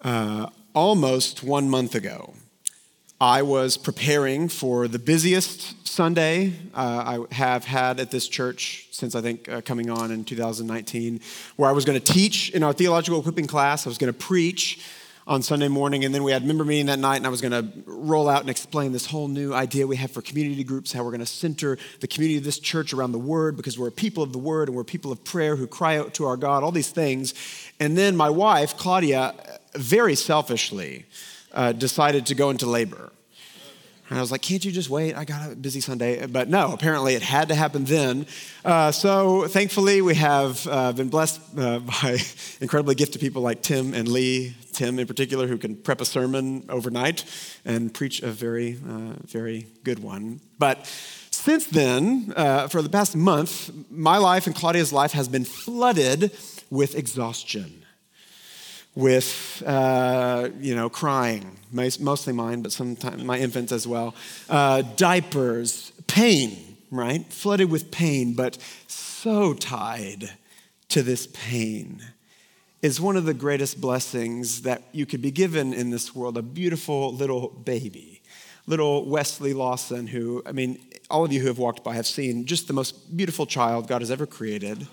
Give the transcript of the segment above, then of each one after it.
Uh, almost one month ago, I was preparing for the busiest Sunday uh, I have had at this church since I think uh, coming on in 2019, where I was going to teach in our theological equipping class. I was going to preach on Sunday morning, and then we had member meeting that night, and I was going to roll out and explain this whole new idea we have for community groups, how we're going to center the community of this church around the Word, because we're a people of the Word and we're people of prayer who cry out to our God, all these things. And then my wife, Claudia, very selfishly, uh, decided to go into labor. And I was like, can't you just wait? I got a busy Sunday. But no, apparently it had to happen then. Uh, so thankfully, we have uh, been blessed uh, by incredibly gifted people like Tim and Lee, Tim in particular, who can prep a sermon overnight and preach a very, uh, very good one. But since then, uh, for the past month, my life and Claudia's life has been flooded with exhaustion with, uh, you know, crying, mostly mine, but sometimes my infants as well, uh, diapers, pain, right? Flooded with pain, but so tied to this pain is one of the greatest blessings that you could be given in this world a beautiful little baby, little Wesley Lawson, who, I mean, all of you who have walked by have seen just the most beautiful child God has ever created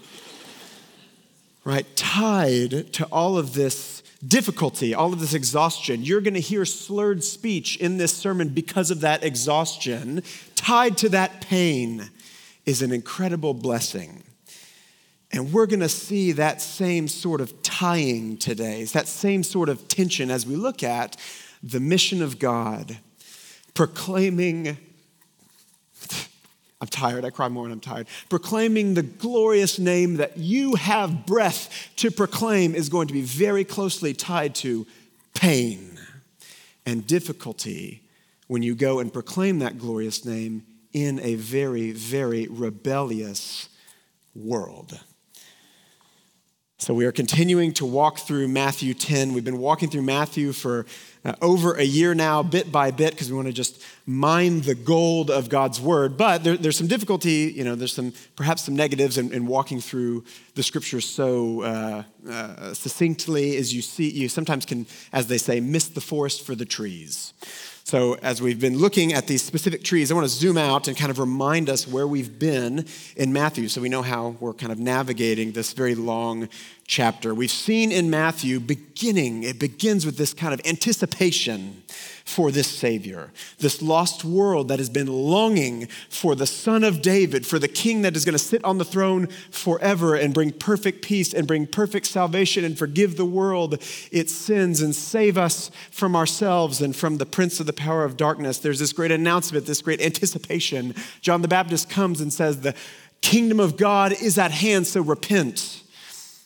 right? Tied to all of this difficulty, all of this exhaustion. You're going to hear slurred speech in this sermon because of that exhaustion. Tied to that pain is an incredible blessing. And we're going to see that same sort of tying today, that same sort of tension as we look at the mission of God, proclaiming I'm tired. I cry more when I'm tired. Proclaiming the glorious name that you have breath to proclaim is going to be very closely tied to pain and difficulty when you go and proclaim that glorious name in a very, very rebellious world. So, we are continuing to walk through Matthew 10. We've been walking through Matthew for uh, over a year now, bit by bit, because we want to just mine the gold of God's word. But there, there's some difficulty, you know, there's some perhaps some negatives in, in walking through the scriptures so uh, uh, succinctly as you see, you sometimes can, as they say, miss the forest for the trees. So, as we've been looking at these specific trees, I want to zoom out and kind of remind us where we've been in Matthew so we know how we're kind of navigating this very long chapter. We've seen in Matthew beginning, it begins with this kind of anticipation for this Savior, this lost world that has been longing for the Son of David, for the King that is going to sit on the throne forever and bring perfect peace and bring perfect salvation and forgive the world its sins and save us from ourselves and from the prince of the power of darkness. There's this great announcement, this great anticipation. John the Baptist comes and says, The kingdom of God is at hand, so repent.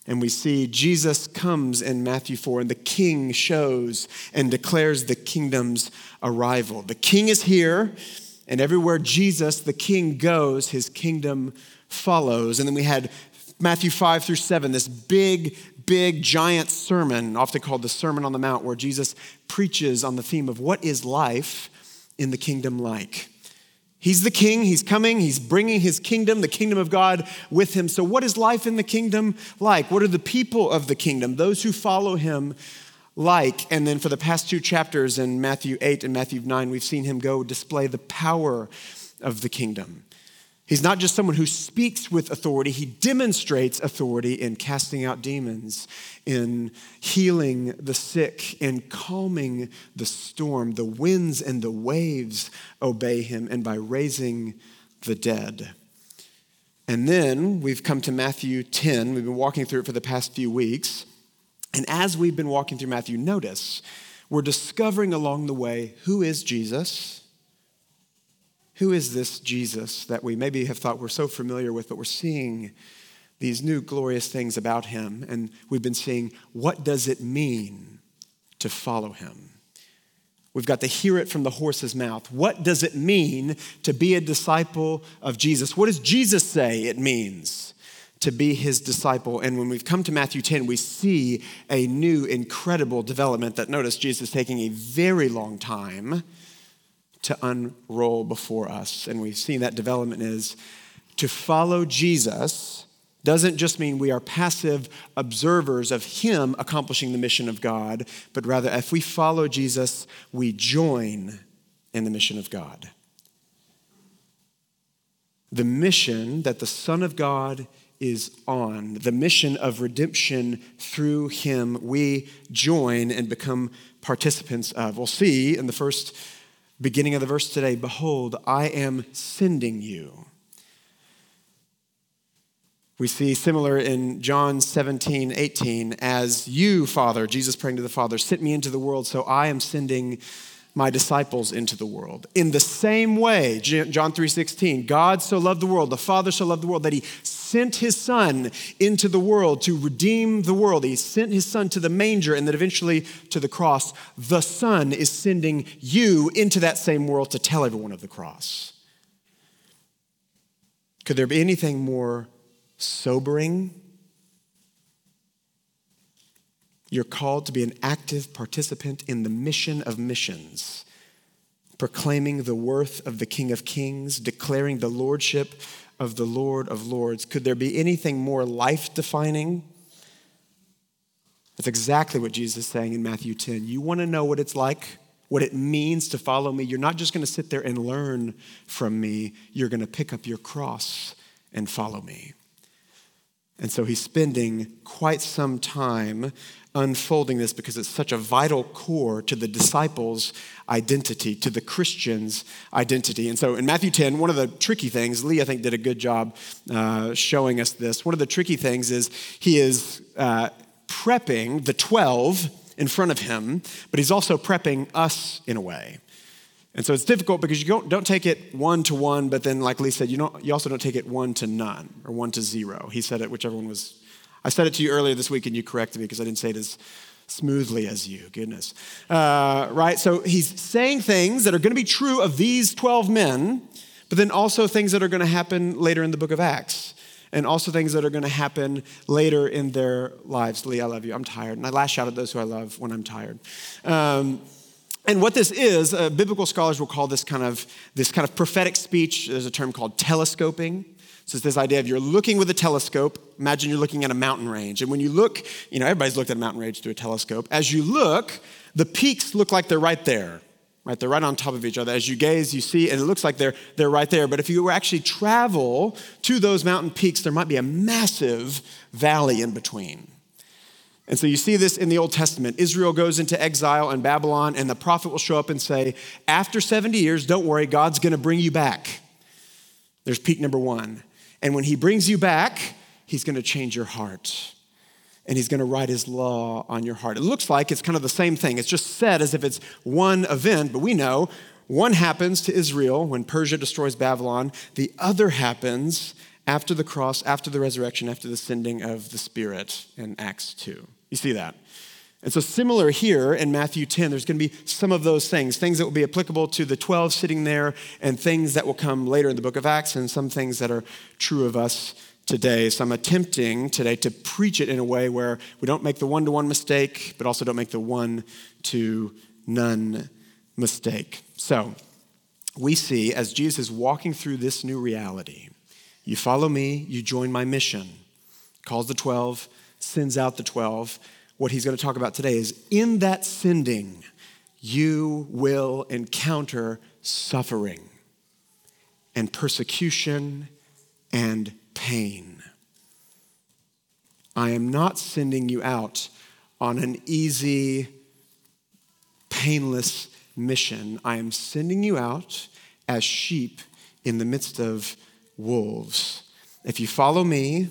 And we see Jesus comes in Matthew 4, and the king shows and declares the kingdom's arrival. The king is here, and everywhere Jesus, the king, goes, his kingdom follows. And then we had Matthew 5 through 7, this big, big, giant sermon, often called the Sermon on the Mount, where Jesus preaches on the theme of what is life in the kingdom like. He's the king, he's coming, he's bringing his kingdom, the kingdom of God, with him. So, what is life in the kingdom like? What are the people of the kingdom, those who follow him, like? And then for the past two chapters in Matthew 8 and Matthew 9, we've seen him go display the power of the kingdom. He's not just someone who speaks with authority, he demonstrates authority in casting out demons, in healing the sick, in calming the storm. The winds and the waves obey him, and by raising the dead. And then we've come to Matthew 10. We've been walking through it for the past few weeks. And as we've been walking through Matthew, notice we're discovering along the way who is Jesus who is this Jesus that we maybe have thought we're so familiar with, but we're seeing these new glorious things about him, and we've been seeing what does it mean to follow him? We've got to hear it from the horse's mouth. What does it mean to be a disciple of Jesus? What does Jesus say it means to be his disciple? And when we've come to Matthew 10, we see a new, incredible development that notice Jesus taking a very long time to unroll before us. And we've seen that development is to follow Jesus doesn't just mean we are passive observers of Him accomplishing the mission of God, but rather, if we follow Jesus, we join in the mission of God. The mission that the Son of God is on, the mission of redemption through Him, we join and become participants of. We'll see in the first beginning of the verse today Behold, I am sending you. We see similar in John 17, 18, as you, Father, Jesus praying to the Father, sent me into the world, so I am sending my disciples into the world. In the same way, John 3:16, God so loved the world, the Father so loved the world that he sent his son into the world to redeem the world. He sent his son to the manger and then eventually to the cross. The son is sending you into that same world to tell everyone of the cross. Could there be anything more sobering. You're called to be an active participant in the mission of missions, proclaiming the worth of the King of Kings, declaring the lordship of the Lord of Lords. Could there be anything more life defining? That's exactly what Jesus is saying in Matthew 10. You want to know what it's like, what it means to follow me? You're not just going to sit there and learn from me, you're going to pick up your cross and follow me. And so he's spending quite some time unfolding this because it's such a vital core to the disciples' identity, to the Christian's identity. And so in Matthew 10, one of the tricky things, Lee, I think, did a good job uh, showing us this. One of the tricky things is he is uh, prepping the 12 in front of him, but he's also prepping us in a way. And so it's difficult because you don't, don't take it one to one, but then, like Lee said, you, don't, you also don't take it one to none or one to zero. He said it, whichever one was. I said it to you earlier this week and you corrected me because I didn't say it as smoothly as you. Goodness. Uh, right? So he's saying things that are going to be true of these 12 men, but then also things that are going to happen later in the book of Acts. And also things that are going to happen later in their lives. Lee, I love you. I'm tired. And I lash out at those who I love when I'm tired. Um, and what this is, uh, biblical scholars will call this kind of this kind of prophetic speech. There's a term called telescoping. So it's this idea of you're looking with a telescope. Imagine you're looking at a mountain range, and when you look, you know everybody's looked at a mountain range through a telescope. As you look, the peaks look like they're right there, right? They're right on top of each other. As you gaze, you see, and it looks like they're they're right there. But if you actually travel to those mountain peaks, there might be a massive valley in between. And so you see this in the Old Testament. Israel goes into exile in Babylon, and the prophet will show up and say, After 70 years, don't worry, God's going to bring you back. There's peak number one. And when he brings you back, he's going to change your heart. And he's going to write his law on your heart. It looks like it's kind of the same thing. It's just said as if it's one event, but we know one happens to Israel when Persia destroys Babylon, the other happens after the cross, after the resurrection, after the sending of the Spirit in Acts 2. You see that? And so, similar here in Matthew 10, there's going to be some of those things, things that will be applicable to the 12 sitting there, and things that will come later in the book of Acts, and some things that are true of us today. So, I'm attempting today to preach it in a way where we don't make the one to one mistake, but also don't make the one to none mistake. So, we see as Jesus is walking through this new reality, you follow me, you join my mission, calls the 12 sends out the 12. What he's going to talk about today is in that sending, you will encounter suffering and persecution and pain. I am not sending you out on an easy, painless mission. I am sending you out as sheep in the midst of wolves. If you follow me,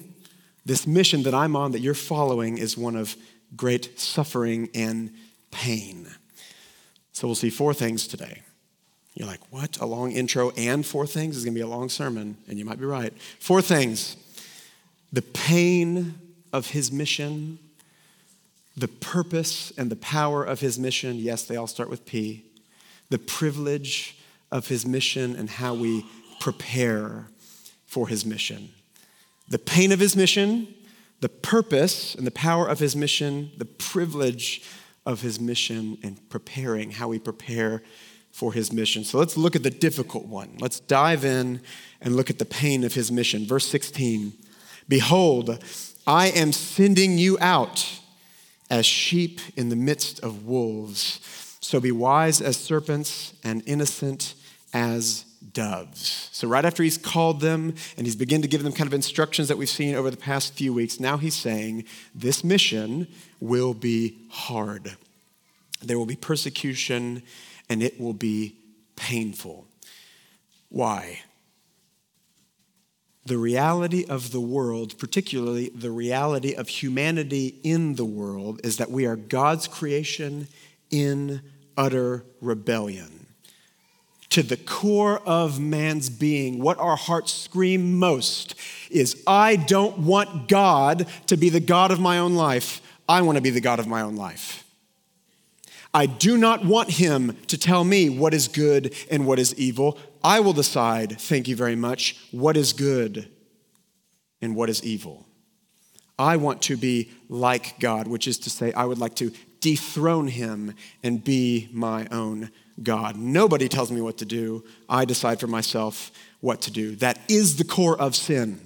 this mission that I'm on, that you're following, is one of great suffering and pain. So we'll see four things today. You're like, what? A long intro and four things? is going to be a long sermon, and you might be right. Four things the pain of his mission, the purpose and the power of his mission. Yes, they all start with P. The privilege of his mission and how we prepare for his mission the pain of his mission, the purpose and the power of his mission, the privilege of his mission, and preparing, how we prepare for his mission. So let's look at the difficult one. Let's dive in and look at the pain of his mission. Verse 16 Behold, I am sending you out as sheep in the midst of wolves. So be wise as serpents and innocent as doves. So, right after he's called them and he's begun to give them kind of instructions that we've seen over the past few weeks, now he's saying this mission will be hard. There will be persecution and it will be painful. Why? The reality of the world, particularly the reality of humanity in the world, is that we are God's creation in utter rebellion. To the core of man's being, what our hearts scream most is I don't want God to be the God of my own life. I want to be the God of my own life. I do not want him to tell me what is good and what is evil. I will decide, thank you very much, what is good and what is evil. I want to be like God, which is to say, I would like to dethrone him and be my own God. Nobody tells me what to do. I decide for myself what to do. That is the core of sin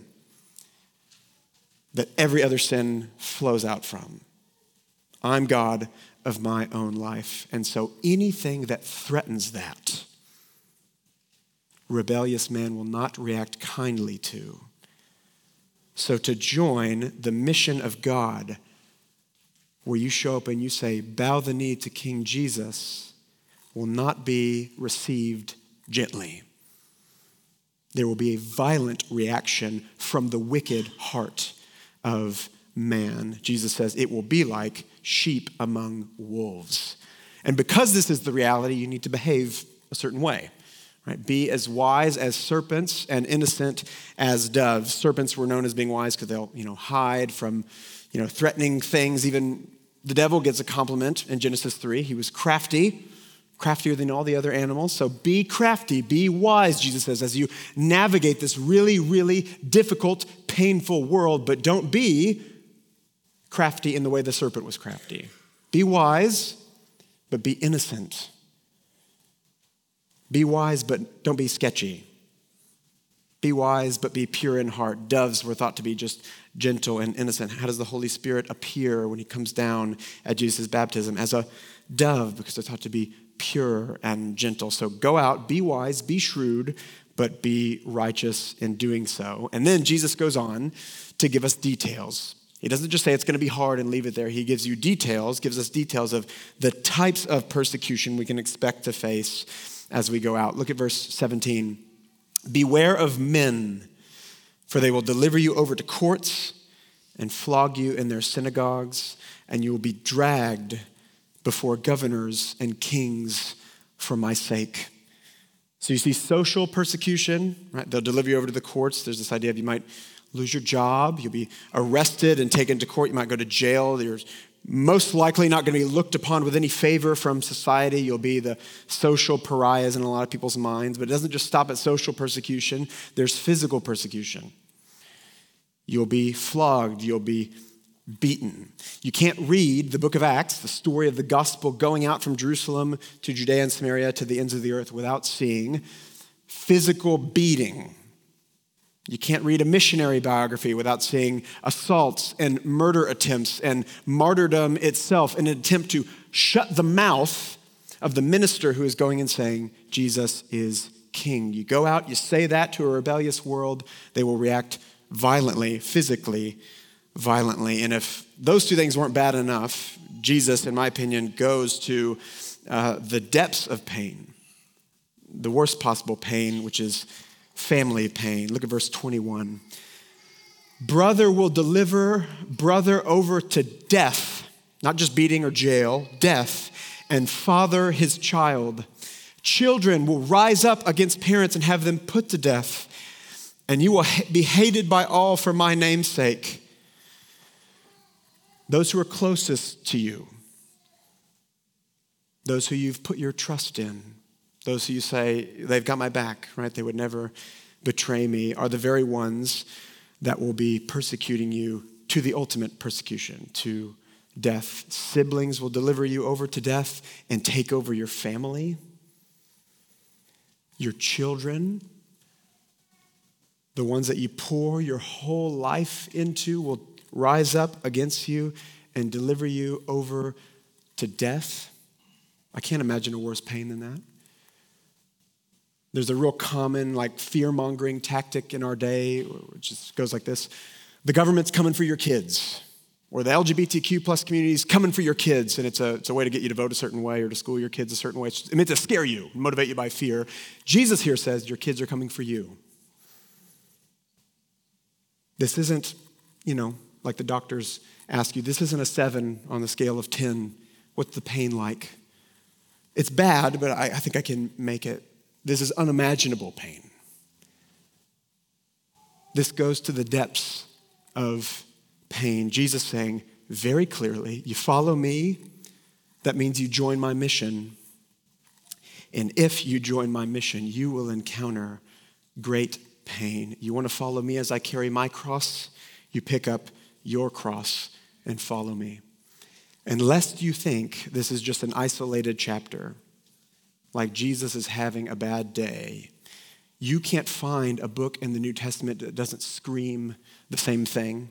that every other sin flows out from. I'm God of my own life. And so anything that threatens that, rebellious man will not react kindly to. So to join the mission of God, where you show up and you say, bow the knee to King Jesus, will not be received gently. There will be a violent reaction from the wicked heart of man. Jesus says it will be like sheep among wolves. And because this is the reality, you need to behave a certain way. Right? Be as wise as serpents and innocent as doves. Serpents were known as being wise because they'll, you know, hide from, you know, threatening things. Even the devil gets a compliment in Genesis 3. He was crafty, craftier than all the other animals. So be crafty, be wise, Jesus says, as you navigate this really, really difficult, painful world, but don't be crafty in the way the serpent was crafty. Be wise, but be innocent. Be wise, but don't be sketchy. Be wise, but be pure in heart. Doves were thought to be just gentle and innocent. How does the Holy Spirit appear when he comes down at Jesus' baptism? As a dove, because they're thought to be pure and gentle. So go out, be wise, be shrewd, but be righteous in doing so. And then Jesus goes on to give us details he doesn't just say it's going to be hard and leave it there. He gives you details, gives us details of the types of persecution we can expect to face as we go out. Look at verse 17. Beware of men, for they will deliver you over to courts and flog you in their synagogues, and you will be dragged before governors and kings for my sake. So you see social persecution, right? They'll deliver you over to the courts. There's this idea of you might lose your job, you'll be arrested and taken to court, you might go to jail, you're most likely not going to be looked upon with any favor from society. You'll be the social pariahs in a lot of people's minds, but it doesn't just stop at social persecution, there's physical persecution. You'll be flogged, you'll be beaten. You can't read the book of Acts, the story of the gospel going out from Jerusalem to Judea and Samaria to the ends of the earth, without seeing physical beating you can't read a missionary biography without seeing assaults and murder attempts and martyrdom itself in an attempt to shut the mouth of the minister who is going and saying, Jesus is king. You go out, you say that to a rebellious world, they will react violently, physically, violently. And if those two things weren't bad enough, Jesus, in my opinion, goes to uh, the depths of pain, the worst possible pain, which is family pain. Look at verse 21. Brother will deliver brother over to death, not just beating or jail, death, and father his child. Children will rise up against parents and have them put to death, and you will be hated by all for my name's sake. Those who are closest to you, those who you've put your trust in, those who you say, they've got my back, right? They would never betray me, are the very ones that will be persecuting you to the ultimate persecution, to death. Siblings will deliver you over to death and take over your family, your children. The ones that you pour your whole life into will rise up against you and deliver you over to death. I can't imagine a worse pain than that. There's a real common, like, fear mongering tactic in our day, which just goes like this The government's coming for your kids, or the LGBTQ plus community is coming for your kids, and it's a, it's a way to get you to vote a certain way or to school your kids a certain way. It's meant to scare you, motivate you by fear. Jesus here says, Your kids are coming for you. This isn't, you know, like the doctors ask you, this isn't a seven on the scale of 10. What's the pain like? It's bad, but I, I think I can make it. This is unimaginable pain. This goes to the depths of pain. Jesus saying very clearly, You follow me, that means you join my mission. And if you join my mission, you will encounter great pain. You want to follow me as I carry my cross? You pick up your cross and follow me. And lest you think this is just an isolated chapter, like Jesus is having a bad day, you can't find a book in the New Testament that doesn't scream the same thing.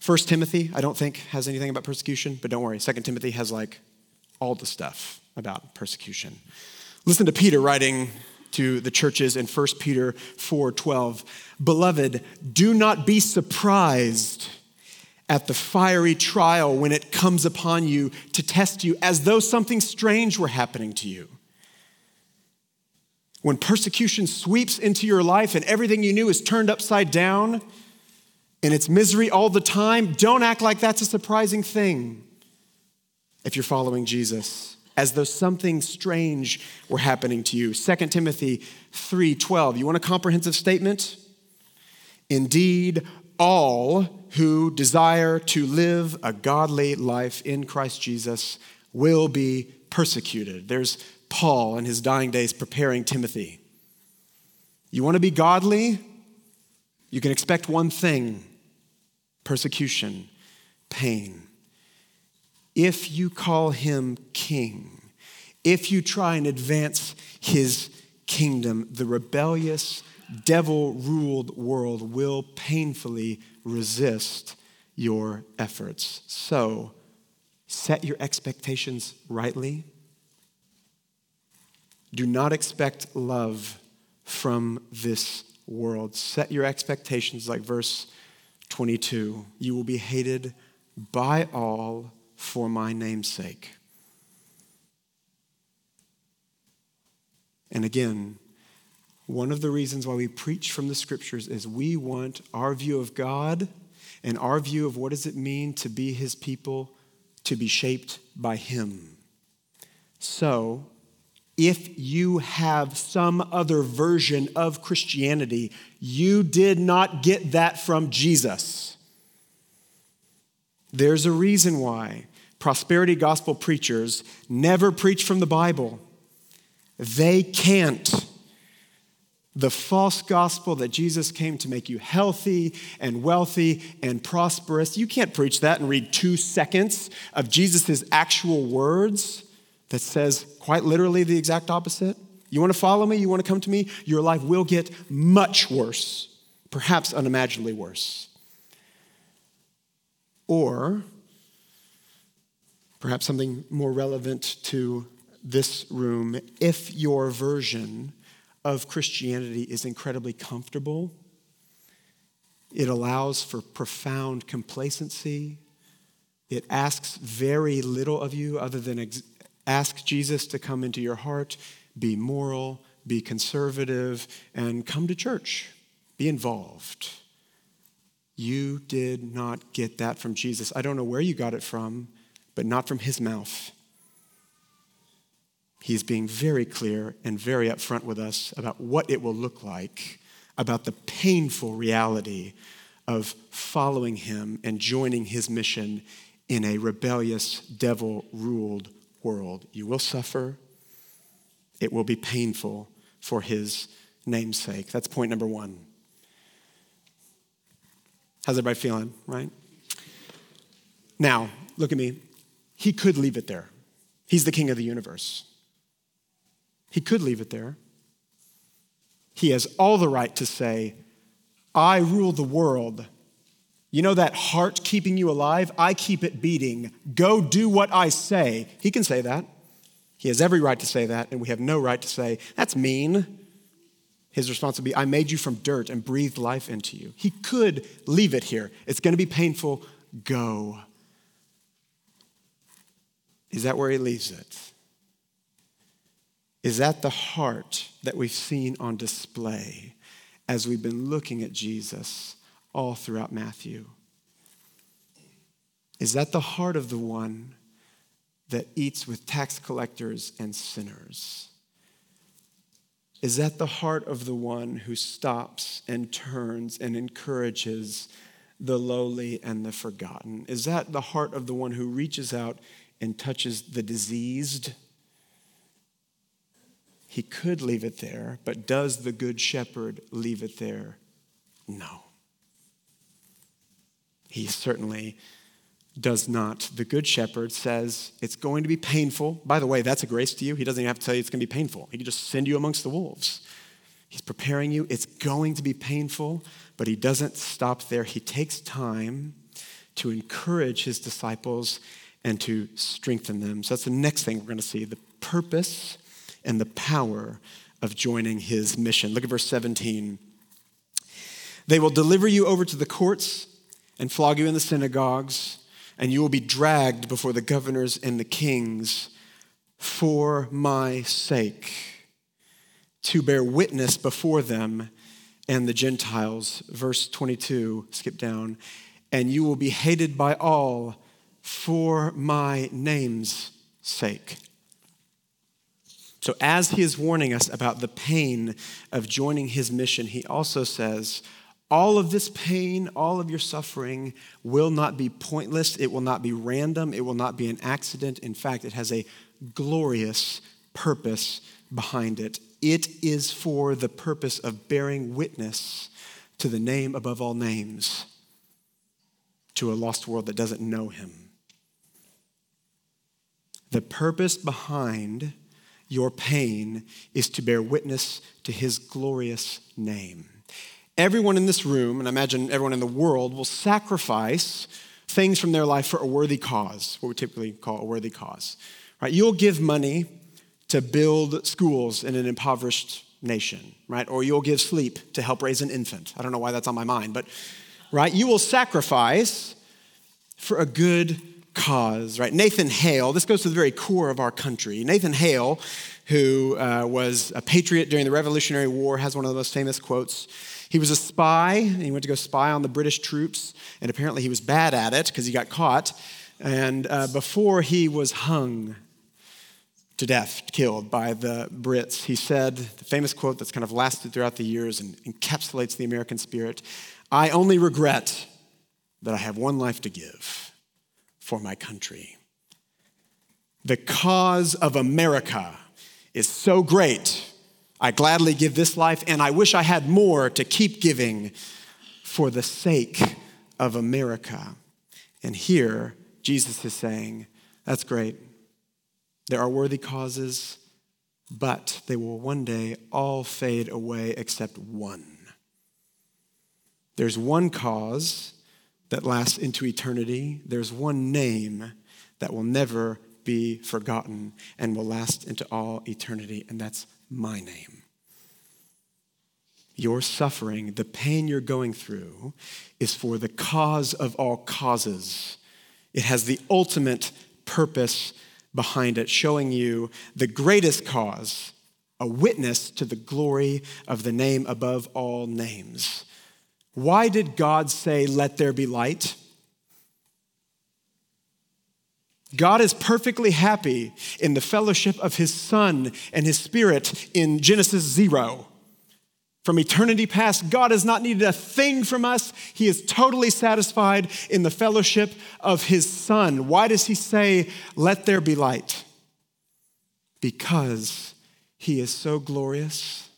First Timothy, I don't think, has anything about persecution, but don't worry. Second Timothy has like all the stuff about persecution. Listen to Peter writing to the churches in 1 Peter 4:12. Beloved, do not be surprised at the fiery trial when it comes upon you to test you as though something strange were happening to you. When persecution sweeps into your life and everything you knew is turned upside down and it's misery all the time, don't act like that's a surprising thing if you're following Jesus, as though something strange were happening to you. 2 Timothy 3:12. You want a comprehensive statement? Indeed, all who desire to live a godly life in Christ Jesus will be persecuted. There's Paul in his dying days preparing Timothy. You want to be godly? You can expect one thing persecution, pain. If you call him king, if you try and advance his kingdom, the rebellious, devil ruled world will painfully resist your efforts. So, set your expectations rightly. Do not expect love from this world. Set your expectations like verse 22. You will be hated by all for my name's sake. And again, one of the reasons why we preach from the scriptures is we want our view of God and our view of what does it mean to be his people to be shaped by him. So, if you have some other version of Christianity, you did not get that from Jesus. There's a reason why prosperity gospel preachers never preach from the Bible. They can't the false gospel that Jesus came to make you healthy and wealthy and prosperous. You can't preach that and read two seconds of Jesus' actual words that says quite literally the exact opposite. You want to follow me? You want to come to me? Your life will get much worse, perhaps unimaginably worse. Or perhaps something more relevant to this room if your version of Christianity is incredibly comfortable. It allows for profound complacency. It asks very little of you other than ex- ask Jesus to come into your heart, be moral, be conservative, and come to church. Be involved. You did not get that from Jesus. I don't know where you got it from, but not from his mouth he's being very clear and very upfront with us about what it will look like, about the painful reality of following him and joining his mission in a rebellious, devil ruled world. You will suffer, it will be painful for his namesake. That's point number one. How's everybody feeling, right? Now, look at me. He could leave it there. He's the king of the universe. He could leave it there. He has all the right to say, I rule the world. You know that heart keeping you alive? I keep it beating. Go do what I say. He can say that. He has every right to say that, and we have no right to say, that's mean. His response would be, I made you from dirt and breathed life into you. He could leave it here. It's going to be painful. Go. Is that where he leaves it? Is that the heart that we've seen on display as we've been looking at Jesus all throughout Matthew? Is that the heart of the one that eats with tax collectors and sinners? Is that the heart of the one who stops and turns and encourages the lowly and the forgotten? Is that the heart of the one who reaches out and touches the diseased? He could leave it there, but does the Good Shepherd leave it there? No. He certainly does not. The Good Shepherd says it's going to be painful. By the way, that's a grace to you. He doesn't even have to tell you it's going to be painful, He can just send you amongst the wolves. He's preparing you. It's going to be painful, but He doesn't stop there. He takes time to encourage His disciples and to strengthen them. So that's the next thing we're going to see the purpose and the power of joining His mission. Look at verse 17. They will deliver you over to the courts and flog you in the synagogues and you will be dragged before the governors and the kings for my sake, to bear witness before them and the Gentiles. Verse 22, skip down. And you will be hated by all for my name's sake. So, as he is warning us about the pain of joining his mission, he also says, all of this pain, all of your suffering will not be pointless. It will not be random. It will not be an accident. In fact, it has a glorious purpose behind it. It is for the purpose of bearing witness to the name above all names to a lost world that doesn't know him. The purpose behind your pain is to bear witness to his glorious name. Everyone in this room, and I imagine everyone in the world, will sacrifice things from their life for a worthy cause, what we typically call a worthy cause. Right? You'll give money to build schools in an impoverished nation, right? Or you'll give sleep to help raise an infant. I don't know why that's on my mind, but right? You will sacrifice for a good cause, right? Nathan Hale, this goes to the very core of our country. Nathan Hale, who uh, was a patriot during the Revolutionary War, has one of the most famous quotes. He was a spy, and he went to go spy on the British troops, and apparently he was bad at it because he got caught. And uh, before he was hung to death, killed by the Brits, he said the famous quote that's kind of lasted throughout the years and encapsulates the American spirit I only regret that I have one life to give for my country. The cause of America is so great I gladly give this life, and I wish I had more to keep giving for the sake of America. And here, Jesus is saying, That's great. There are worthy causes, but they will one day all fade away except one. There's one cause that lasts into eternity, there's one name that will never be forgotten and will last into all eternity, and that's my name. Your suffering, the pain you're going through, is for the cause of all causes. It has the ultimate purpose behind it, showing you the greatest cause, a witness to the glory of the name above all names. Why did God say, Let there be light? God is perfectly happy in the fellowship of his Son and his Spirit in Genesis zero. From eternity past, God has not needed a thing from us. He is totally satisfied in the fellowship of his Son. Why does he say, Let there be light? Because he is so glorious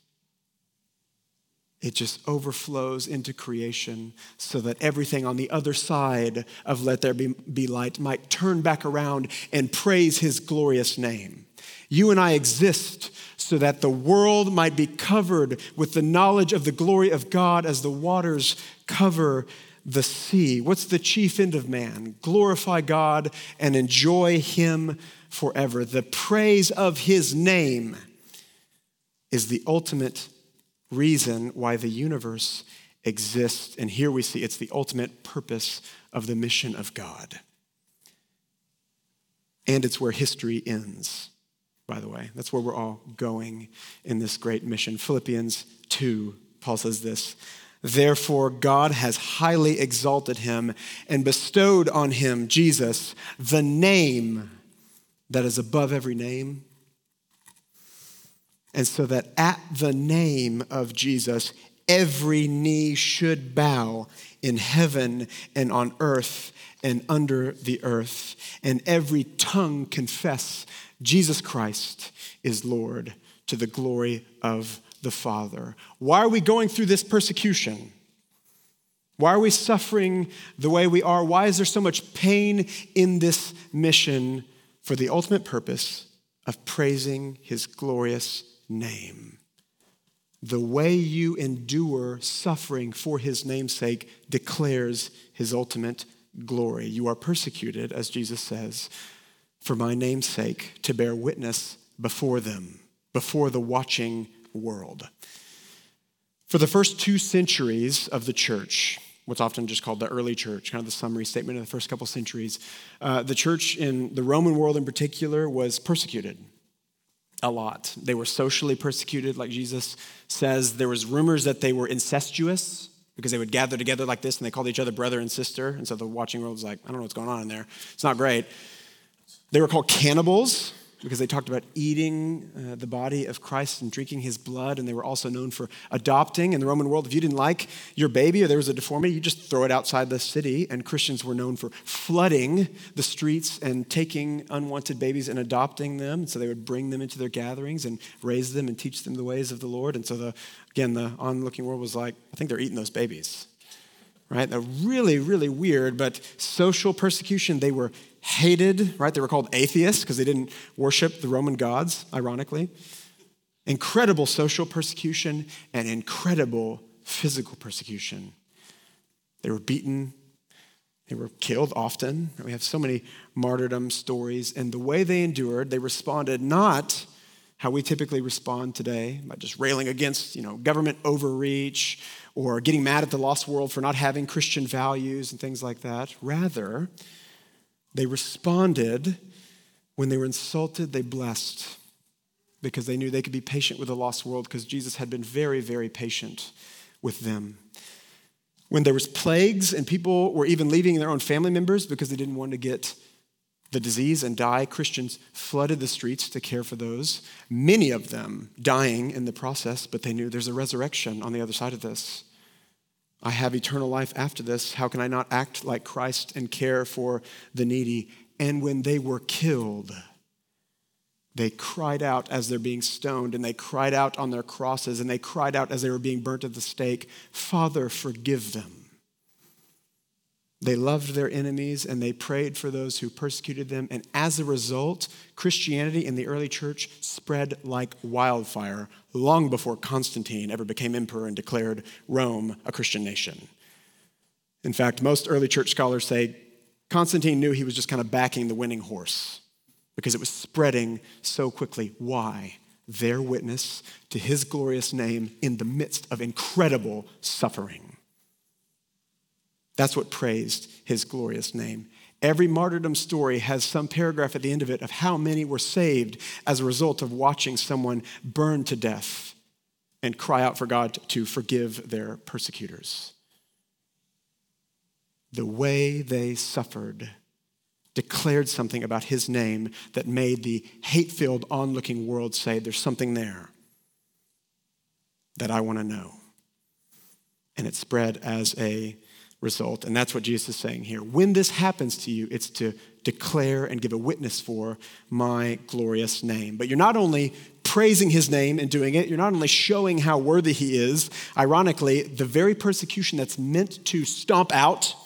it just overflows into creation so that everything on the other side of let there be, be, light might turn back around and praise his glorious name. You and I exist so that the world might be covered with the knowledge of the glory of God as the waters cover the sea. What's the chief end of man? Glorify God and enjoy Him forever. The praise of His name is the ultimate reason why the universe exists. And here we see it's the ultimate purpose of the mission of God. And it's where history ends, by the way. That's where we're all going in this great mission. Philippians 2, Paul says this Therefore, God has highly exalted him and bestowed on him, Jesus, the name that is above every name. And so that at the name of Jesus, every knee should bow in heaven and on earth and under the earth, and every tongue confess Jesus Christ is Lord to the glory of the Father. Why are we going through this persecution? Why are we suffering the way we are? Why is there so much pain in this mission for the ultimate purpose of praising his glorious name? The way you endure suffering for his namesake declares his ultimate glory. You are persecuted, as Jesus says, for my name's sake, to bear witness before them, before the watching world. For the first two centuries of the church, what's often just called the early church, kind of the summary statement of the first couple centuries, uh, the church in the Roman world in particular was persecuted a lot. They were socially persecuted, like Jesus says. There was rumors that they were incestuous because they would gather together like this and they called each other brother and sister. And so the watching world was like, I don't know what's going on in there. It's not great. They were called cannibals because they talked about eating uh, the body of Christ and drinking his blood, and they were also known for adopting. In the Roman world, if you didn't like your baby or there was a deformity, you just throw it outside the city. And Christians were known for flooding the streets and taking unwanted babies and adopting them. So they would bring them into their gatherings and raise them and teach them the ways of the Lord. And so, the, again, the onlooking world was like, I think they're eating those babies. Right? They're really, really weird, but social persecution, they were hated, right? They were called atheists because they didn't worship the Roman gods, ironically. Incredible social persecution and incredible physical persecution. They were beaten, they were killed often. We have so many martyrdom stories. And the way they endured, they responded not how we typically respond today by just railing against you know, government overreach or getting mad at the lost world for not having Christian values and things like that. Rather, they responded when they were insulted, they blessed because they knew they could be patient with the lost world because Jesus had been very, very patient with them. When there was plagues and people were even leaving their own family members because they didn't want to get the disease and die, Christians flooded the streets to care for those, many of them dying in the process, but they knew there's a resurrection on the other side of this. I have eternal life after this. How can I not act like Christ and care for the needy? And when they were killed, they cried out as they're being stoned, and they cried out on their crosses, and they cried out as they were being burnt at the stake Father, forgive them. They loved their enemies and they prayed for those who persecuted them. And as a result, Christianity in the early church spread like wildfire long before Constantine ever became emperor and declared Rome a Christian nation. In fact, most early church scholars say Constantine knew he was just kind of backing the winning horse because it was spreading so quickly. Why? Their witness to his glorious name in the midst of incredible suffering. That's what praised his glorious name. Every martyrdom story has some paragraph at the end of it of how many were saved as a result of watching someone burn to death and cry out for God to forgive their persecutors. The way they suffered declared something about his name that made the hate filled, onlooking world say, There's something there that I want to know. And it spread as a result. And that's what Jesus is saying here. When this happens to you, it's to declare and give a witness for my glorious name. But you're not only praising his name and doing it, you're not only showing how worthy he is, ironically, the very persecution that's meant to stomp out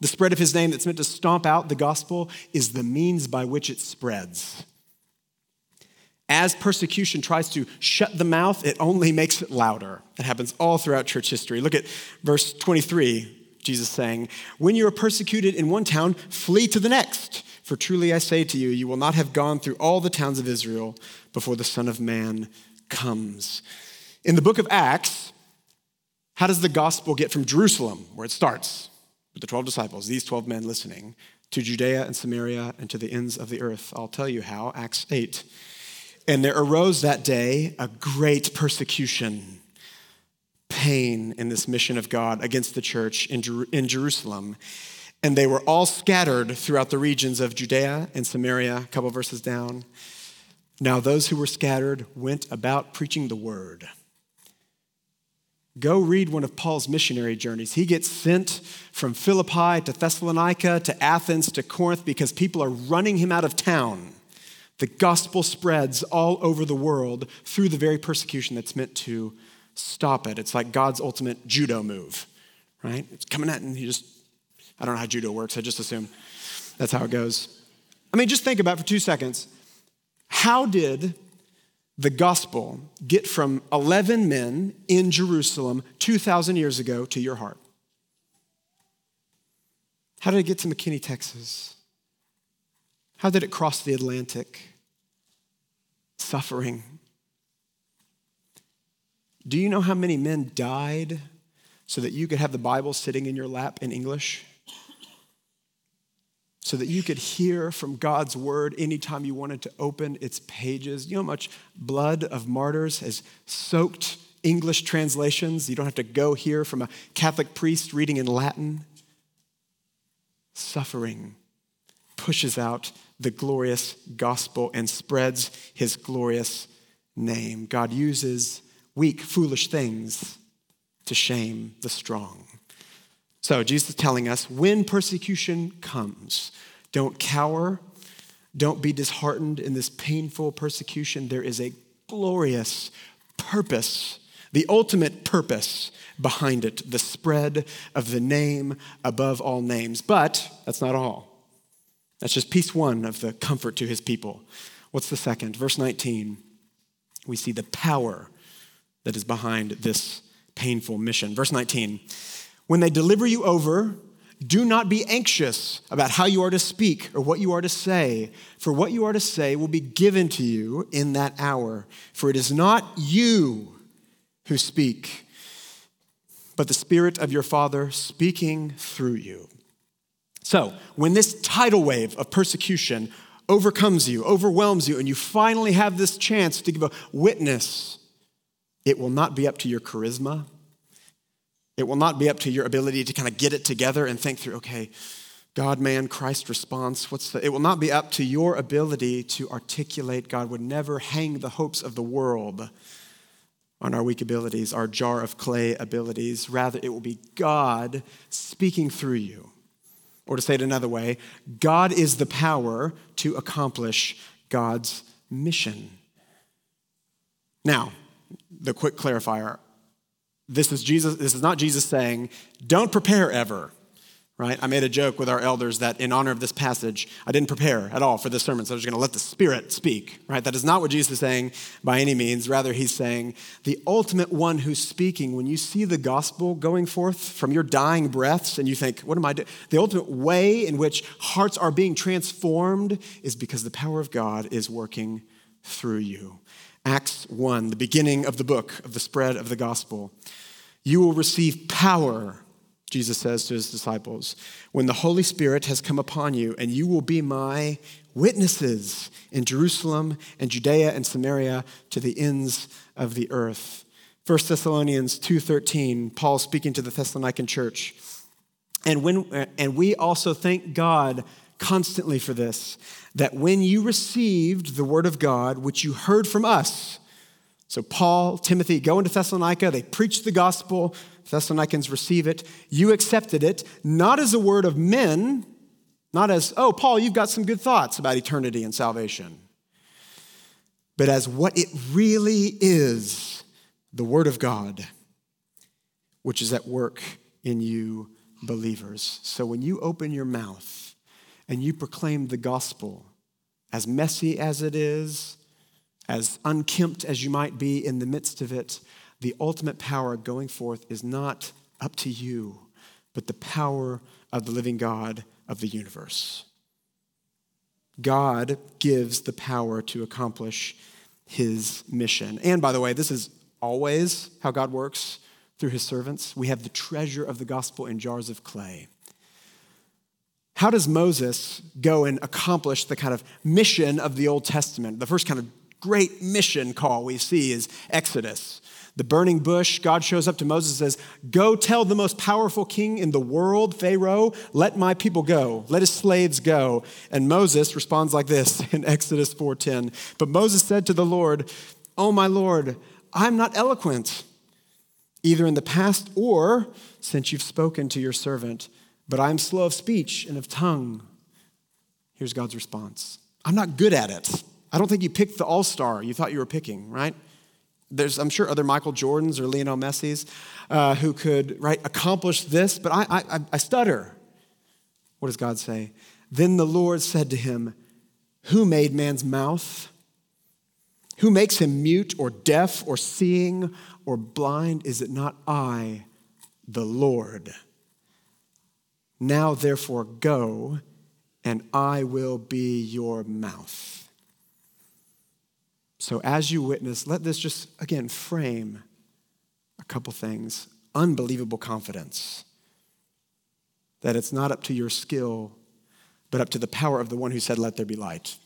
the spread of his name, that's meant to stomp out the gospel, is the means by which it spreads. As persecution tries to shut the mouth, it only makes it louder. It happens all throughout church history. Look at verse 23, Jesus saying, When you are persecuted in one town, flee to the next. For truly I say to you, you will not have gone through all the towns of Israel before the Son of Man comes. In the book of Acts, how does the gospel get from Jerusalem, where it starts, with the 12 disciples, these 12 men listening, to Judea and Samaria and to the ends of the earth? I'll tell you how. Acts 8. And there arose that day a great persecution, pain in this mission of God against the church in, Jer- in Jerusalem. And they were all scattered throughout the regions of Judea and Samaria, a couple verses down. Now, those who were scattered went about preaching the word. Go read one of Paul's missionary journeys. He gets sent from Philippi to Thessalonica to Athens to Corinth because people are running him out of town. The gospel spreads all over the world through the very persecution that's meant to stop it. It's like God's ultimate judo move, right? It's coming at and he just, I don't know how judo works, I just assume that's how it goes. I mean, just think about for two seconds. How did the gospel get from 11 men in Jerusalem 2,000 years ago to your heart? How did it get to McKinney, Texas? How did it cross the Atlantic? Suffering. Do you know how many men died so that you could have the Bible sitting in your lap in English? So that you could hear from God's word anytime you wanted to open its pages. You know how much blood of martyrs has soaked English translations? You don't have to go hear from a Catholic priest reading in Latin. Suffering pushes out the glorious gospel and spreads his glorious name. God uses weak, foolish things to shame the strong. So, Jesus is telling us when persecution comes, don't cower, don't be disheartened in this painful persecution. There is a glorious purpose, the ultimate purpose behind it, the spread of the name above all names. But that's not all. That's just piece one of the comfort to his people. What's the second? Verse 19, we see the power that is behind this painful mission. Verse 19, when they deliver you over, do not be anxious about how you are to speak or what you are to say, for what you are to say will be given to you in that hour. For it is not you who speak, but the Spirit of your Father speaking through you. So, when this tidal wave of persecution overcomes you, overwhelms you, and you finally have this chance to give a witness, it will not be up to your charisma. It will not be up to your ability to kind of get it together and think through, okay, God, man, Christ response. What's the, it will not be up to your ability to articulate. God would never hang the hopes of the world on our weak abilities, our jar of clay abilities. Rather, it will be God speaking through you. Or to say it another way, God is the power to accomplish God's mission. Now, the quick clarifier. This is Jesus this is not Jesus saying don't prepare ever right? I made a joke with our elders that in honor of this passage I didn't prepare at all for this sermon so I was going to let the spirit speak right? That is not what Jesus is saying by any means. Rather he's saying the ultimate one who's speaking when you see the gospel going forth from your dying breaths and you think what am I doing the ultimate way in which hearts are being transformed is because the power of God is working through you Acts 1, the beginning of the book of the spread of the gospel. You will receive power, Jesus says to his disciples, when the Holy Spirit has come upon you, and you will be my witnesses in Jerusalem and Judea and Samaria to the ends of the earth. 1 Thessalonians 2:13, Paul speaking to the Thessalonican church. And when and we also thank God constantly for this that when you received the word of God, which you heard from us, so Paul, Timothy go into Thessalonica, they preach the gospel, Thessalonians receive it, you accepted it, not as a word of men, not as, oh, Paul, you've got some good thoughts about eternity and salvation, but as what it really is the word of God, which is at work in you believers. So when you open your mouth, and you proclaim the gospel, as messy as it is, as unkempt as you might be in the midst of it, the ultimate power going forth is not up to you, but the power of the living God of the universe. God gives the power to accomplish his mission. And by the way, this is always how God works through his servants. We have the treasure of the gospel in jars of clay. How does Moses go and accomplish the kind of mission of the Old Testament? The first kind of great mission call we see is Exodus the burning bush, God shows up to Moses and says, Go tell the most powerful king in the world, Pharaoh, let my people go. Let his slaves go. And Moses responds like this in Exodus 4:10. But Moses said to the Lord, Oh my Lord, I'm not eloquent, either in the past or since you've spoken to your servant, but I'm slow of speech and of tongue. Here's God's response I'm not good at it. I don't think you picked the all star you thought you were picking, right? There's, I'm sure, other Michael Jordans or Lionel Messi's uh, who could right, accomplish this, but I, I, I stutter. What does God say? Then the Lord said to him, Who made man's mouth? Who makes him mute or deaf or seeing or blind? Is it not I, the Lord? Now, therefore, go, and I will be your mouth. So, as you witness, let this just, again, frame a couple things. Unbelievable confidence that it's not up to your skill, but up to the power of the one who said, Let there be light.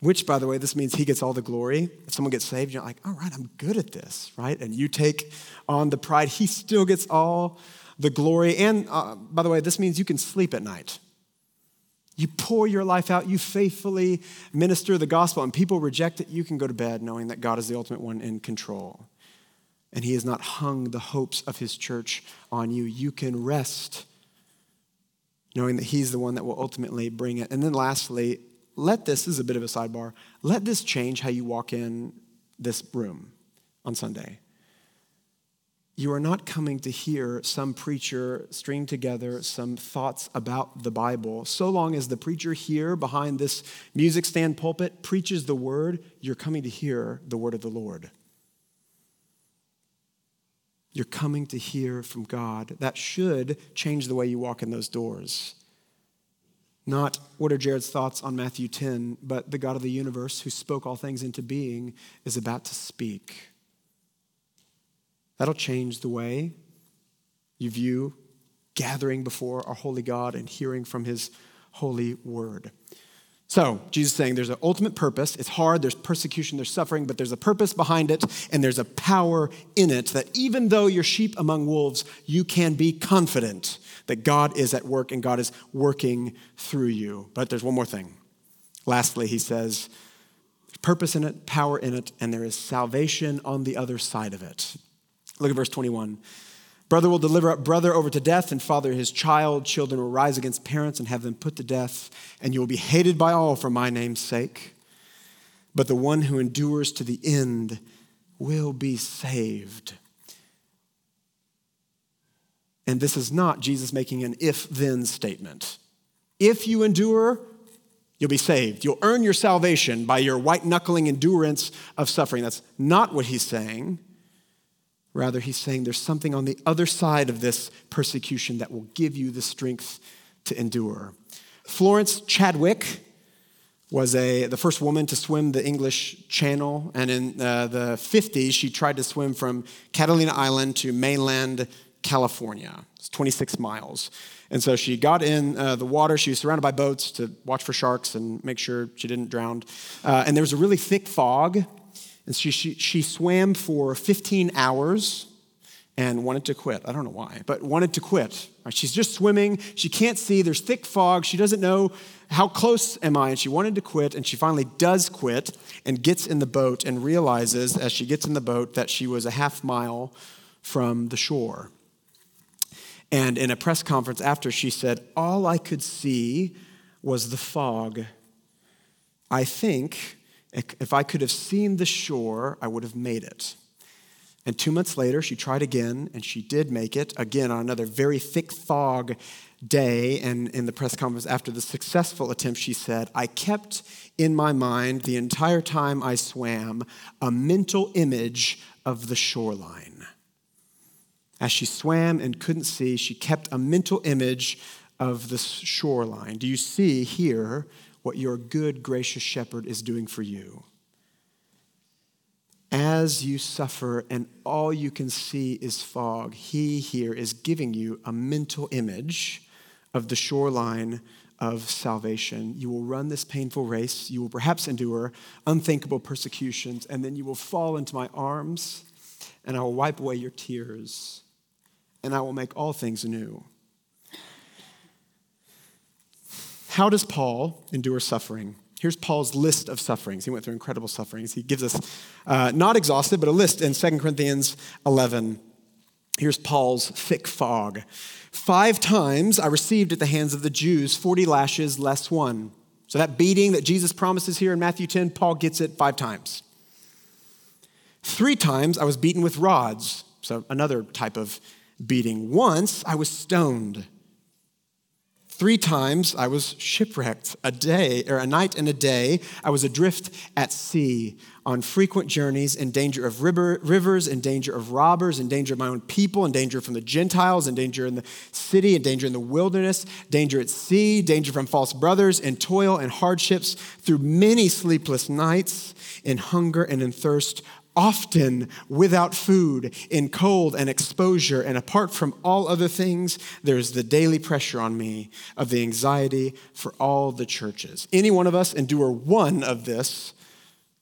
Which, by the way, this means he gets all the glory. If someone gets saved, you're like, all right, I'm good at this, right? And you take on the pride, he still gets all the glory. And uh, by the way, this means you can sleep at night. You pour your life out, you faithfully minister the gospel, and people reject it, you can go to bed knowing that God is the ultimate one in control. And He has not hung the hopes of His church on you. You can rest knowing that He's the one that will ultimately bring it. And then lastly, let this, this is a bit of a sidebar, let this change how you walk in this room on Sunday. You are not coming to hear some preacher string together some thoughts about the Bible. So long as the preacher here behind this music stand pulpit preaches the word, you're coming to hear the word of the Lord. You're coming to hear from God. That should change the way you walk in those doors. Not what are Jared's thoughts on Matthew 10, but the God of the universe who spoke all things into being is about to speak. That'll change the way you view gathering before our holy God and hearing from his holy word. So, Jesus is saying there's an ultimate purpose. It's hard, there's persecution, there's suffering, but there's a purpose behind it, and there's a power in it that even though you're sheep among wolves, you can be confident that God is at work and God is working through you. But there's one more thing. Lastly, he says, purpose in it, power in it, and there is salvation on the other side of it. Look at verse 21. Brother will deliver up brother over to death, and father his child. Children will rise against parents and have them put to death, and you will be hated by all for my name's sake. But the one who endures to the end will be saved. And this is not Jesus making an if then statement. If you endure, you'll be saved. You'll earn your salvation by your white knuckling endurance of suffering. That's not what he's saying. Rather, he's saying there's something on the other side of this persecution that will give you the strength to endure. Florence Chadwick was a, the first woman to swim the English Channel, and in uh, the 50s, she tried to swim from Catalina Island to mainland California. It's 26 miles. And so she got in uh, the water. She was surrounded by boats to watch for sharks and make sure she didn't drown. Uh, and there was a really thick fog and she, she, she swam for 15 hours and wanted to quit. I don't know why, but wanted to quit. She's just swimming. She can't see. There's thick fog. She doesn't know how close am I. And she wanted to quit. And she finally does quit and gets in the boat and realizes as she gets in the boat that she was a half mile from the shore. And in a press conference after, she said, All I could see was the fog. I think if I could have seen the shore, I would have made it. And two months later, she tried again, and she did make it again on another very thick fog day. And in the press conference after the successful attempt, she said, I kept in my mind the entire time I swam a mental image of the shoreline. As she swam and couldn't see, she kept a mental image of the shoreline. Do you see here what your good, gracious shepherd is doing for you? As you suffer and all you can see is fog, he here is giving you a mental image of the shoreline of salvation. You will run this painful race. You will perhaps endure unthinkable persecutions, and then you will fall into my arms, and I will wipe away your tears, and I will make all things new. How does Paul endure suffering? Here's Paul's list of sufferings. He went through incredible sufferings. He gives us, uh, not exhausted, but a list in 2 Corinthians 11. Here's Paul's thick fog. Five times I received at the hands of the Jews 40 lashes less one. So that beating that Jesus promises here in Matthew 10, Paul gets it five times. Three times I was beaten with rods, so another type of beating. Once I was stoned. Three times I was shipwrecked, a day or a night and a day. I was adrift at sea on frequent journeys in danger of river, rivers, in danger of robbers, in danger of my own people, in danger from the Gentiles, in danger in the city, in danger in the wilderness, danger at sea, danger from false brothers, in toil and hardships, through many sleepless nights, in hunger and in thirst, often without food, in cold and exposure, and apart from all other things, there's the daily pressure on me of the anxiety for all the churches. Any one of us endure one of this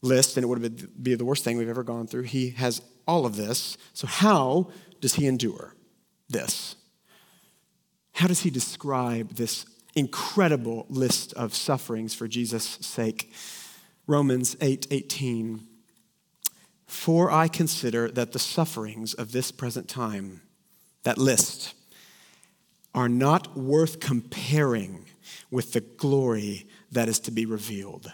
list, and it would be the worst thing we've ever gone through. He has all of this. So, how does he endure this? How does he describe this incredible list of sufferings for Jesus' sake? Romans 8 18 for I consider that the sufferings of this present time, that list, are not worth comparing with the glory that is to be revealed.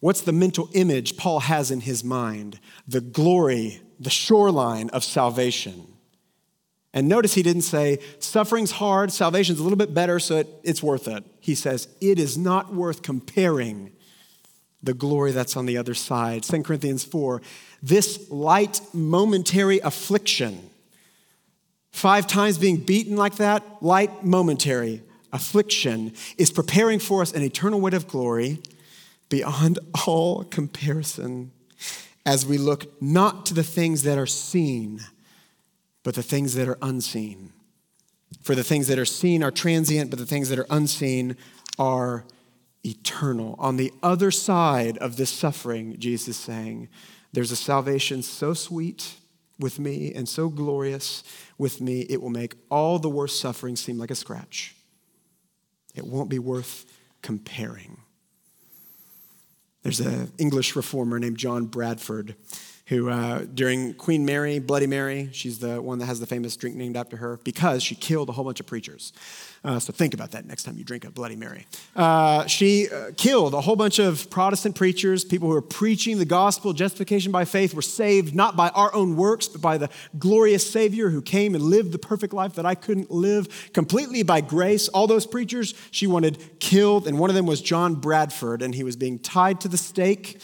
What's the mental image Paul has in his mind? The glory, the shoreline of salvation. And notice he didn't say, suffering's hard, salvation's a little bit better, so it, it's worth it. He says, it is not worth comparing the glory that's on the other side. 2 Corinthians 4 this light momentary affliction, five times being beaten like that, light momentary affliction, is preparing for us an eternal weight of glory beyond all comparison as we look not to the things that are seen, but the things that are unseen. For the things that are seen are transient, but the things that are unseen are eternal. On the other side of this suffering, Jesus is saying, there's a salvation so sweet with me and so glorious with me, it will make all the worst suffering seem like a scratch. It won't be worth comparing. There's an English reformer named John Bradford who, uh, during Queen Mary, Bloody Mary, she's the one that has the famous drink named after her because she killed a whole bunch of preachers. Uh, so think about that next time you drink a Bloody Mary. Uh, she uh, killed a whole bunch of Protestant preachers, people who were preaching the gospel, justification by faith, were saved not by our own works, but by the glorious Savior who came and lived the perfect life that I couldn't live, completely by grace. All those preachers she wanted killed, and one of them was John Bradford, and he was being tied to the stake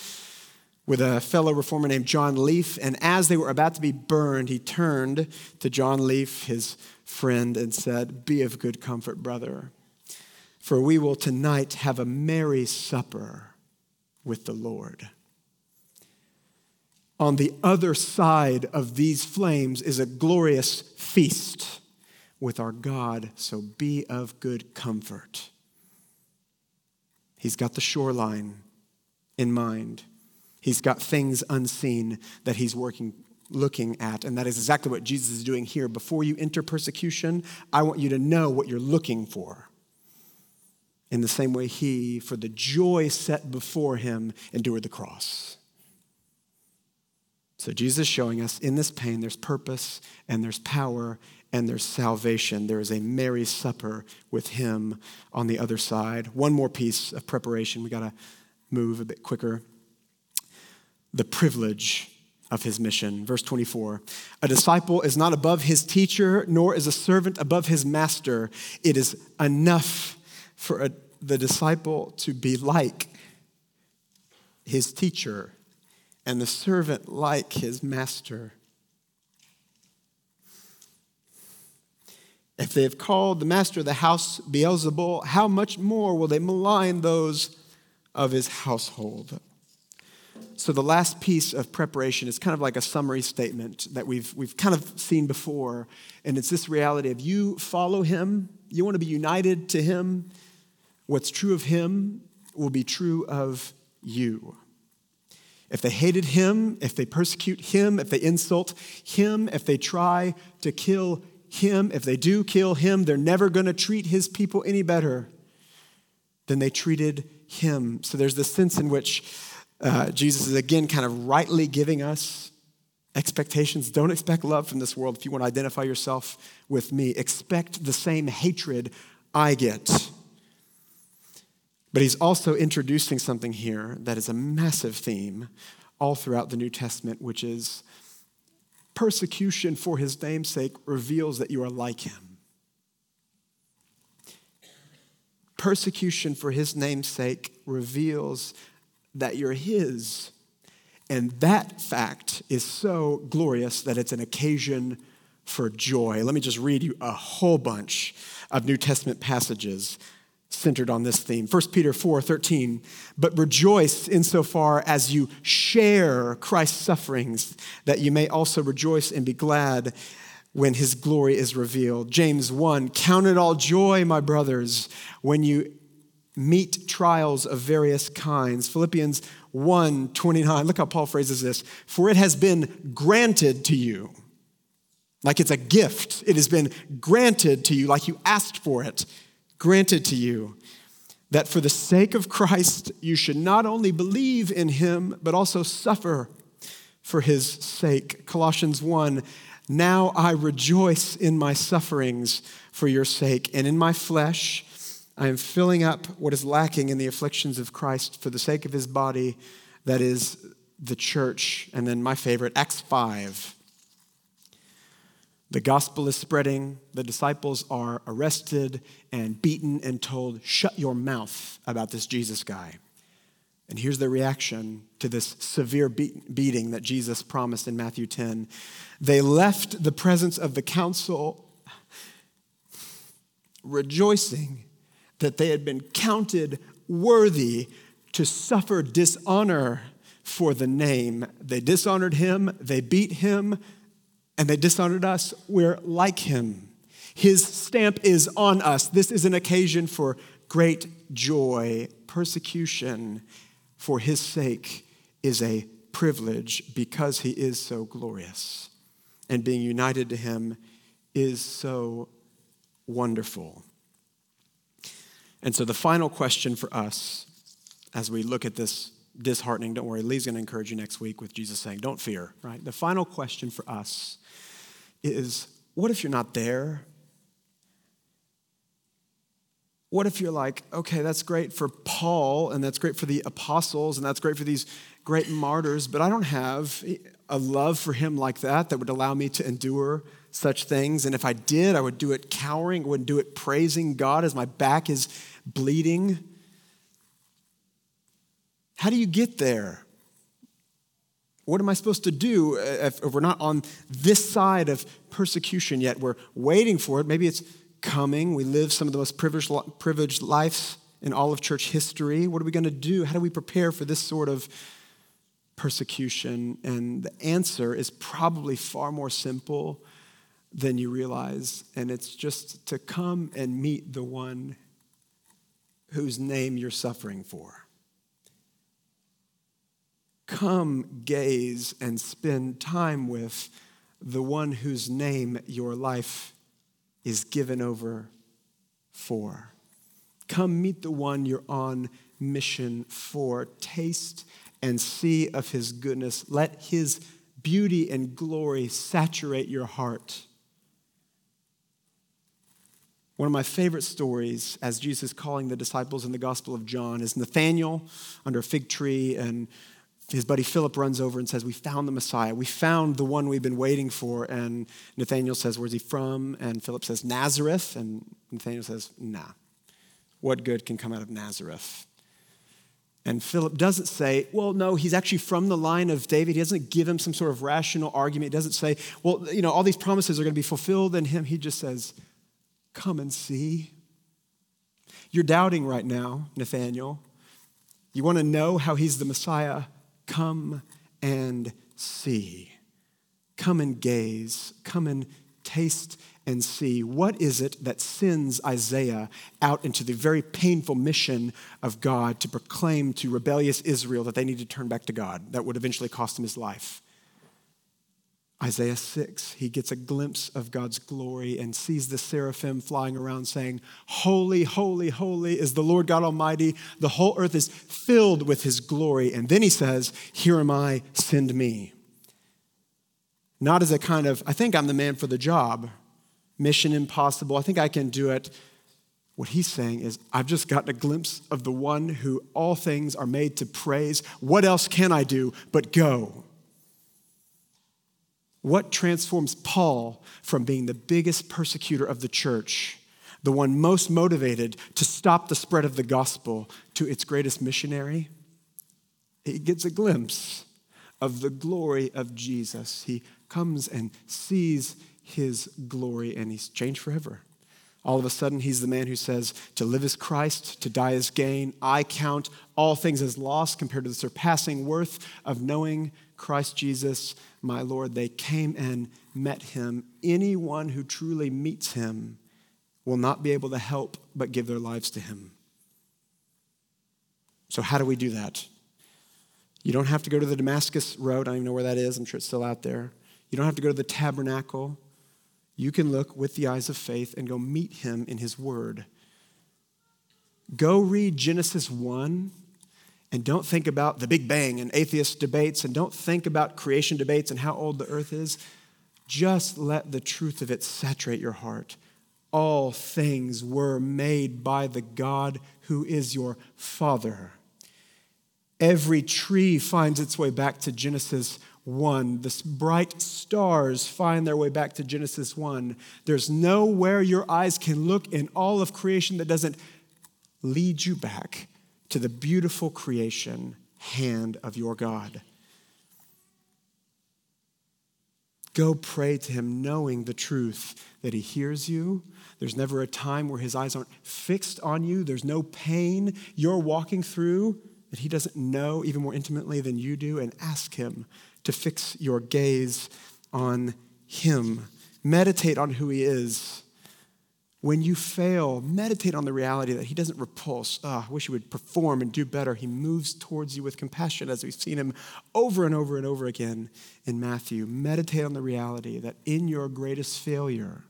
with a fellow reformer named John Leaf. And as they were about to be burned, he turned to John Leaf, his friend, and said, Be of good comfort, brother, for we will tonight have a merry supper with the Lord. On the other side of these flames is a glorious feast with our God, so be of good comfort. He's got the shoreline in mind. He's got things unseen that he's working looking at. And that is exactly what Jesus is doing here. Before you enter persecution, I want you to know what you're looking for. In the same way, he, for the joy set before him, endured the cross. So Jesus is showing us in this pain, there's purpose and there's power and there's salvation. There is a merry supper with him on the other side. One more piece of preparation. We got to move a bit quicker the privilege of his mission. Verse 24 A disciple is not above his teacher, nor is a servant above his master. It is enough for a, the disciple to be like his teacher, and the servant like his master. If they have called the master of the house Beelzebul, how much more will they malign those of his household? So, the last piece of preparation is kind of like a summary statement that we've, we've kind of seen before. And it's this reality of you follow him, you want to be united to him. What's true of him will be true of you. If they hated him, if they persecute him, if they insult him, if they try to kill him, if they do kill him, they're never going to treat his people any better than they treated him. So there's this sense in which uh, Jesus is again kind of rightly giving us expectations. Don't expect love from this world if you want to identify yourself with me. Expect the same hatred I get. But he's also introducing something here that is a massive theme all throughout the New Testament, which is persecution for his namesake reveals that you are like him. Persecution for his namesake reveals that you're his. And that fact is so glorious that it's an occasion for joy. Let me just read you a whole bunch of New Testament passages centered on this theme. 1 Peter 4 13, but rejoice insofar as you share Christ's sufferings, that you may also rejoice and be glad when his glory is revealed. James 1, count it all joy, my brothers, when you meet trials of various kinds. Philippians 1 29, look how Paul phrases this. For it has been granted to you, like it's a gift. It has been granted to you, like you asked for it granted to you that for the sake of Christ, you should not only believe in him, but also suffer for his sake. Colossians 1 Now I rejoice in my sufferings for your sake, and in my flesh I am filling up what is lacking in the afflictions of Christ for the sake of his body, that is the church. And then my favorite, Acts 5. The gospel is spreading. The disciples are arrested and beaten and told, Shut your mouth about this Jesus guy. And here's the reaction to this severe beating that Jesus promised in Matthew 10. They left the presence of the council rejoicing that they had been counted worthy to suffer dishonor for the name. They dishonored him, they beat him, and they dishonored us, we're like him. His stamp is on us. This is an occasion for great joy. Persecution for his sake is a privilege because he is so glorious. And being united to him is so wonderful. And so, the final question for us as we look at this disheartening, don't worry, Lee's going to encourage you next week with Jesus saying, Don't fear, right? The final question for us is what if you're not there? What if you're like, okay, that's great for Paul and that's great for the apostles and that's great for these great martyrs, but I don't have a love for him like that that would allow me to endure such things. And if I did, I would do it cowering, I wouldn't do it praising God as my back is bleeding. How do you get there? What am I supposed to do if, we're not on this side of persecution yet? We're waiting for it. Maybe it's coming. We live some of the most privileged, privileged lives in all of church history. What are we going to do? How do we prepare for this sort of persecution? And the answer is probably far more simple than you realize. And it's just to come and meet the one whose name you're suffering for. Come gaze and spend time with the one whose name your life is given over for. Come meet the one you're on mission for. Taste and see of his goodness. Let his beauty and glory saturate your heart. One of my favorite stories, as Jesus calling the disciples in the Gospel of John, is Nathanael under a fig tree and his buddy Philip runs over and says, We found the Messiah. We found the one we've been waiting for. And Nathanael says, Where's he from? And Philip says, Nazareth. And Nathanael says, Nah. What good can come out of Nazareth? And Philip doesn't say, well, no, he's actually from the line of David. He doesn't give him some sort of rational argument. He doesn't say, well, you know, all these promises are going to be fulfilled in him. He just says, come and see. You're doubting right now, Nathanael. You want to know how he's the Messiah? Come and see. Come and gaze. Come and taste and see what is it that sends Isaiah out into the very painful mission of God to proclaim to rebellious Israel that they need to turn back to God. That would eventually cost him his life. Isaiah 6, he gets a glimpse of God's glory and sees the seraphim flying around saying, Holy, holy, holy is the Lord God Almighty. The whole earth is filled with his glory. And then he says, Here am I, send me. Not as a kind of, I think I'm the man for the job, mission impossible. I think I can do it. What he's saying is, I've just gotten a glimpse of the one who all things are made to praise. What else can I do but go? What transforms Paul from being the biggest persecutor of the church, the one most motivated to stop the spread of the gospel, to its greatest missionary? He gets a glimpse of the glory of Jesus. He comes and sees his glory and he's changed forever. All of a sudden, he's the man who says, To live is Christ, to die is gain. I count all things as loss compared to the surpassing worth of knowing Christ Jesus, my Lord. They came and met him. Anyone who truly meets him will not be able to help but give their lives to him. So, how do we do that? You don't have to go to the Damascus Road. I don't even know where that is. I'm sure it's still out there. You don't have to go to the tabernacle you can look with the eyes of faith and go meet him in his word. Go read Genesis 1 and don't think about the Big Bang and atheist debates and don't think about creation debates and how old the earth is. Just let the truth of it saturate your heart. All things were made by the God who is your Father. Every tree finds its way back to Genesis 1. The bright stars find their way back to Genesis 1. There's nowhere your eyes can look in all of creation that doesn't lead you back to the beautiful creation hand of your God. Go pray to him, knowing the truth that he hears you. There's never a time where his eyes aren't fixed on you. There's no pain you're walking through that he doesn't know even more intimately than you do. And ask him to fix your gaze on Him. Meditate on who He is. When you fail, meditate on the reality that He doesn't repulse. Oh, I wish He would perform and do better. He moves towards you with compassion, as we've seen Him over and over and over again in Matthew. Meditate on the reality that in your greatest failure,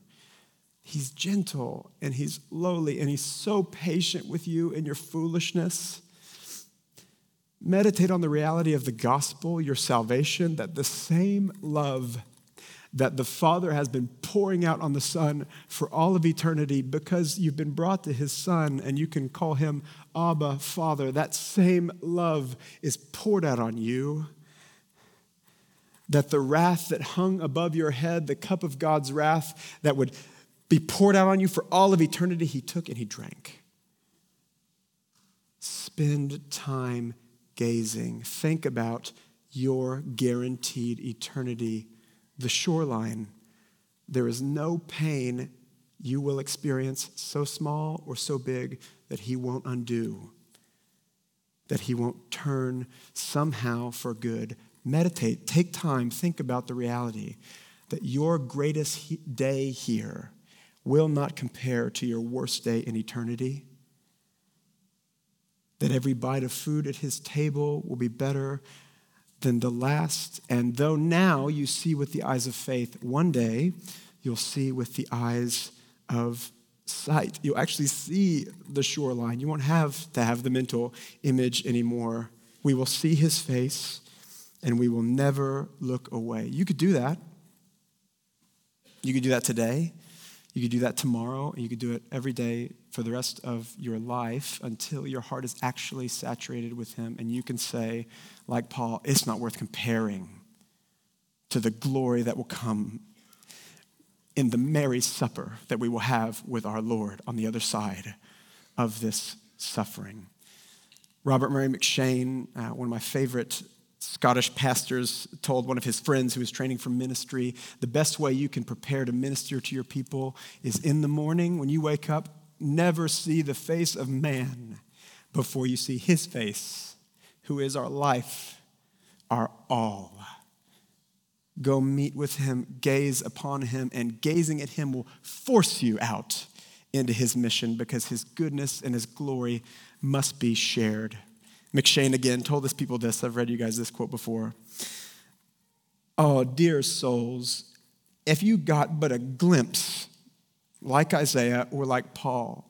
He's gentle and He's lowly and He's so patient with you in your foolishness Meditate on the reality of the gospel, your salvation, that the same love that the Father has been pouring out on the Son for all of eternity because you've been brought to His Son and you can call Him Abba, Father. That same love is poured out on you. That the wrath that hung above your head, the cup of God's wrath that would be poured out on you for all of eternity, He took and He drank. Spend time gazing. Think about your guaranteed eternity, the shoreline. There is no pain you will experience so small or so big that He won't undo, that He won't turn somehow for good. Meditate, take time, think about the reality that your greatest day here will not compare to your worst day in eternity that every bite of food at his table will be better than the last. And though now you see with the eyes of faith, one day you'll see with the eyes of sight. You'll actually see the shoreline. You won't have to have the mental image anymore. We will see his face and we will never look away. You could do that. You could do that today. You could do that tomorrow, and you could do it every day for the rest of your life until your heart is actually saturated with Him. And you can say, like Paul, it's not worth comparing to the glory that will come in the merry supper that we will have with our Lord on the other side of this suffering. Robert Murray M'Cheyne, uh, one of my favorite Scottish pastors, told one of his friends who was training for ministry the best way you can prepare to minister to your people is in the morning when you wake up, never see the face of man before you see his face, who is our life, our all. Go meet with him, gaze upon him, and gazing at him will force you out into his mission because his goodness and his glory must be shared. M'Cheyne again told his people this. I've read you guys this quote before. Oh, dear souls, if you got but a glimpse, like Isaiah or like Paul,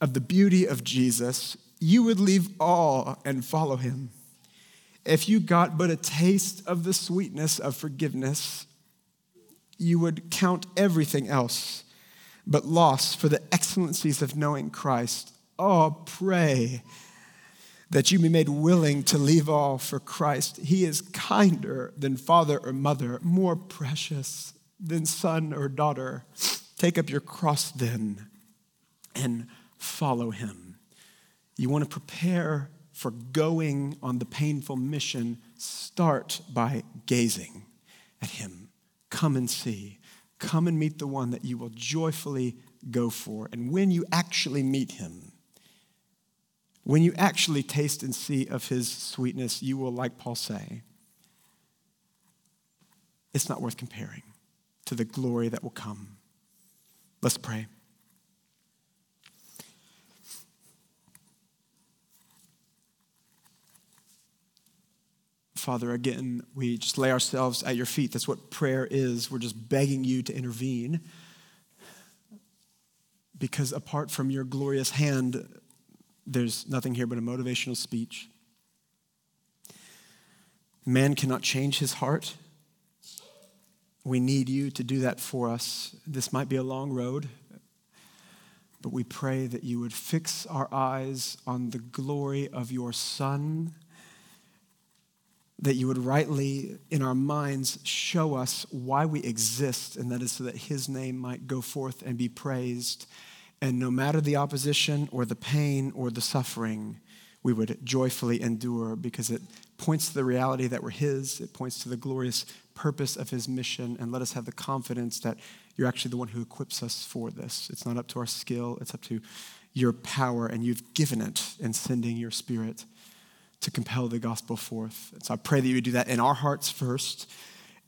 of the beauty of Jesus, you would leave all and follow him. If you got but a taste of the sweetness of forgiveness, you would count everything else but loss for the excellencies of knowing Christ. Oh, pray that you be made willing to leave all for Christ. He is kinder than father or mother, more precious than son or daughter. Take up your cross then and follow him. You want to prepare for going on the painful mission, start by gazing at him. Come and see. Come and meet the one that you will joyfully go for. And when you actually meet him, when you actually taste and see of his sweetness, you will, like Paul say, it's not worth comparing to the glory that will come. Let's pray. Father, again, we just lay ourselves at your feet. That's what prayer is. We're just begging you to intervene. Because apart from your glorious hand, there's nothing here but a motivational speech. Man cannot change his heart. We need you to do that for us. This might be a long road, but we pray that you would fix our eyes on the glory of your Son that you would rightly, in our minds, show us why we exist, and that is so that His name might go forth and be praised. And no matter the opposition or the pain or the suffering, we would joyfully endure because it points to the reality that we're His, it points to the glorious purpose of His mission, and let us have the confidence that you're actually the one who equips us for this. It's not up to our skill, it's up to your power, and you've given it in sending your Spirit to compel the gospel forth. And so I pray that you would do that in our hearts first,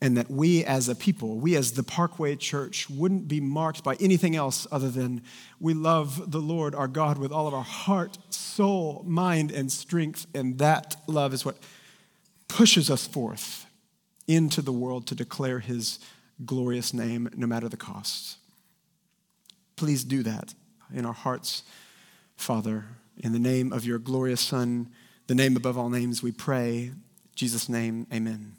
and that we as a people, we as the Parkway Church, wouldn't be marked by anything else other than we love the Lord our God with all of our heart, soul, mind, and strength. And that love is what pushes us forth into the world to declare his glorious name no matter the cost. Please do that in our hearts, Father, in the name of your glorious Son the name above all names, we pray. Jesus' name, amen.